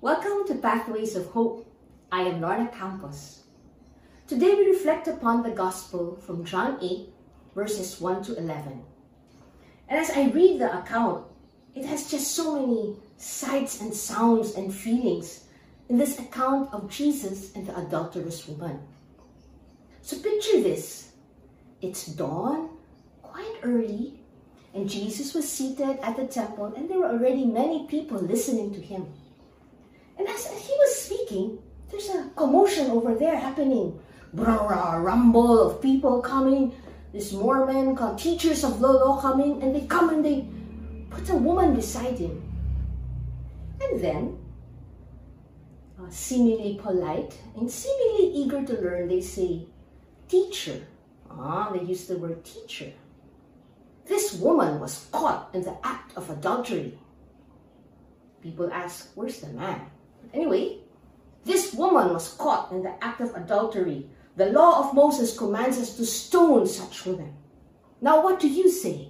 Welcome to Pathways of Hope. I am Lorna Campos. Today we reflect upon the Gospel from John 8, verses 1 to 11. And as I read the account, it has just so many sights and sounds and feelings in this account of Jesus and the adulterous woman. So picture this. It's dawn, quite early, and Jesus was seated at the temple and there were already many people listening to him. As he was speaking, there's a commotion over there happening. Brah, rumble of people coming. This Mormon called teachers of law coming, and they come and they put a woman beside him. And then, uh, seemingly polite and seemingly eager to learn, they say, Teacher. Ah, they use the word teacher. This woman was caught in the act of adultery. People ask, Where's the man? Anyway, this woman was caught in the act of adultery. The law of Moses commands us to stone such women. Now, what do you say?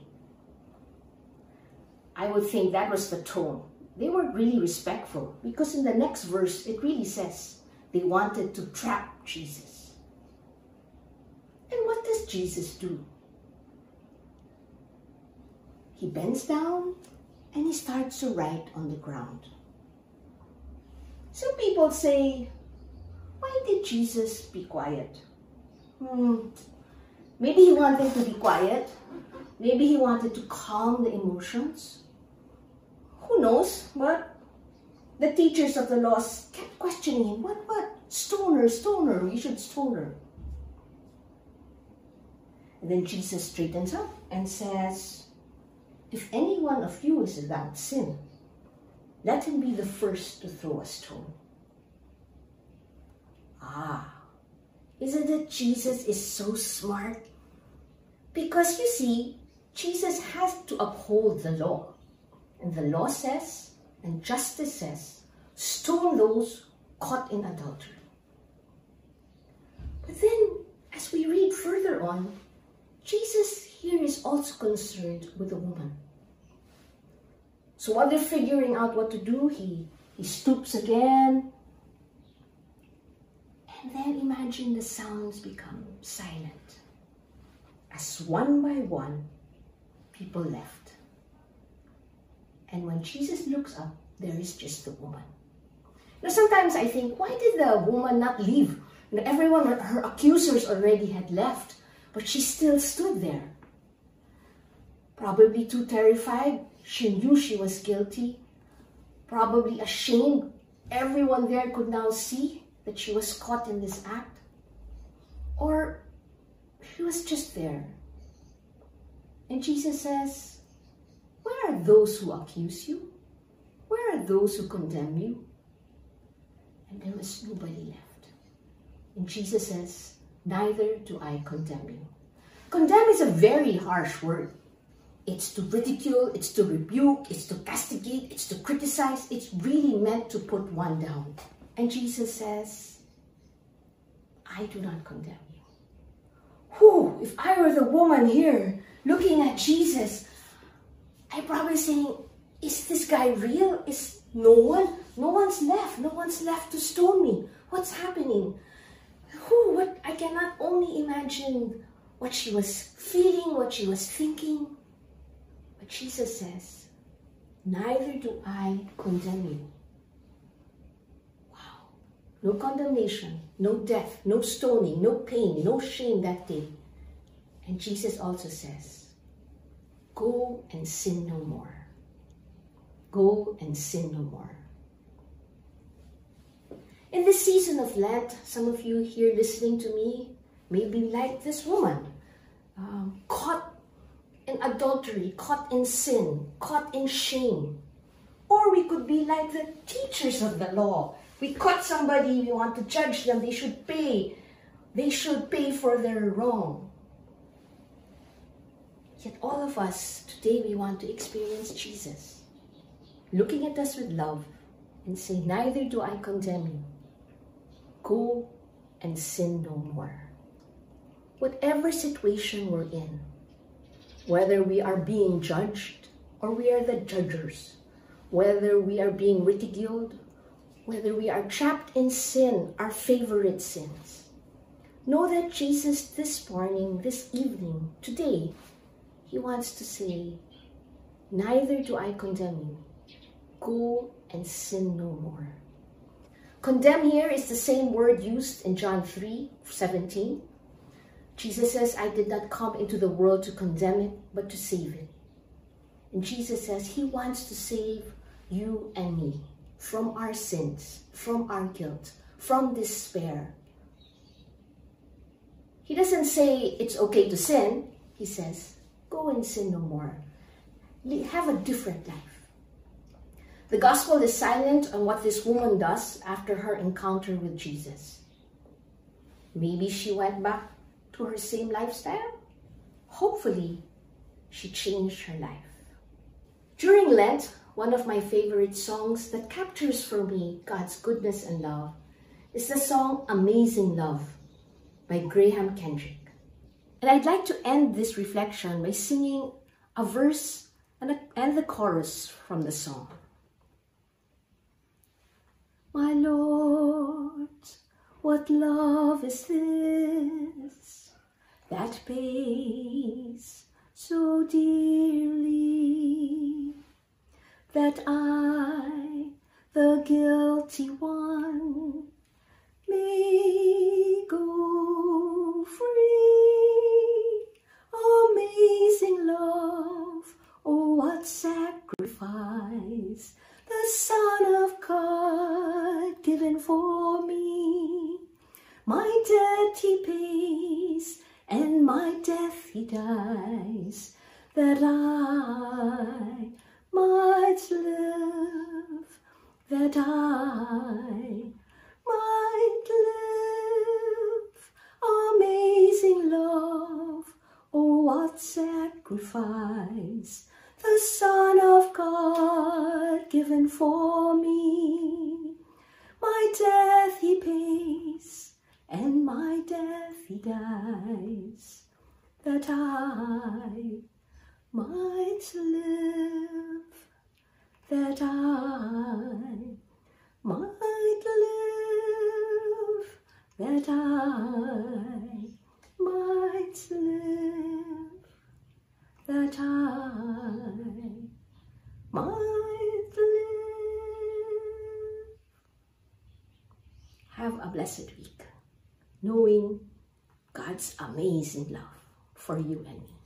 I would think that was the tone. They were really respectful because in the next verse it really says they wanted to trap Jesus. And what does Jesus do? He bends down and he starts to write on the ground. Some people say, why did Jesus be quiet? Hmm, maybe he wanted to be quiet. Maybe he wanted to calm the emotions. Who knows? But the teachers of the laws kept questioning him. What, what? Stoner, stoner, we should stone her. And then Jesus straightens up and says, If any one of you is without sin, let him be the first to throw a stone. Ah, isn't it Jesus is so smart? Because you see, Jesus has to uphold the law. And the law says, and justice says, stone those caught in adultery. But then, as we read further on, Jesus here is also concerned with the woman. So while they're figuring out what to do, he, he stoops again. And then imagine the sounds become silent. As one by one, people left. And when Jesus looks up, there is just the woman. Now sometimes I think, why did the woman not leave? You know, everyone, her accusers already had left, but she still stood there. Probably too terrified she knew she was guilty, probably ashamed. Everyone there could now see that she was caught in this act. Or she was just there. And Jesus says, Where are those who accuse you? Where are those who condemn you? And there was nobody left. And Jesus says, Neither do I condemn you. Condemn is a very harsh word. It's to ridicule, it's to rebuke, it's to castigate, it's to criticize. It's really meant to put one down. And Jesus says, I do not condemn you. Who, if I were the woman here looking at Jesus, I'd probably saying, is this guy real? Is no one? No one's left. No one's left to stone me. What's happening? Who? What? I cannot only imagine what she was feeling, what she was thinking. Jesus says, Neither do I condemn you. Wow. No condemnation, no death, no stoning, no pain, no shame that day. And Jesus also says, Go and sin no more. Go and sin no more. In this season of Lent, some of you here listening to me may be like this woman, um, caught in adultery, caught in sin, caught in shame. Or we could be like the teachers of the law. We caught somebody, we want to judge them, they should pay. They should pay for their wrong. Yet all of us, today we want to experience Jesus. Looking at us with love and say, neither do I condemn you. Go and sin no more. Whatever situation we're in, whether we are being judged or we are the judgers, whether we are being ridiculed whether we are trapped in sin, our favorite sins, know that Jesus this morning, this evening, today, he wants to say, Neither do I condemn you. Go and sin no more. Condemn here is the same word used in John 3 17. Jesus says, I did not come into the world to condemn it, but to save it. And Jesus says he wants to save you and me from our sins, from our guilt, from despair. He doesn't say it's okay to sin. He says, go and sin no more. Have a different life. The gospel is silent on what this woman does after her encounter with Jesus. Maybe she went back to her same lifestyle. Hopefully, she changed her life. During Lent, one of my favorite songs that captures for me God's goodness and love is the song Amazing Love by Graham Kendrick. And I'd like to end this reflection by singing a verse and, a, and the chorus from the song. My Lord, what love is this that pays so dearly? that I, the guilty one, may go free. Amazing love, oh what sacrifice, the Son of God given for me. My debt he pays, and my death he dies, that I might live, that I might live. Amazing love, oh what sacrifice, the Son of God given for me. My death he pays, and my death he dies, that I might live, that I might live, that I might live, that I might live. Have a blessed week, knowing God's amazing love for you and me.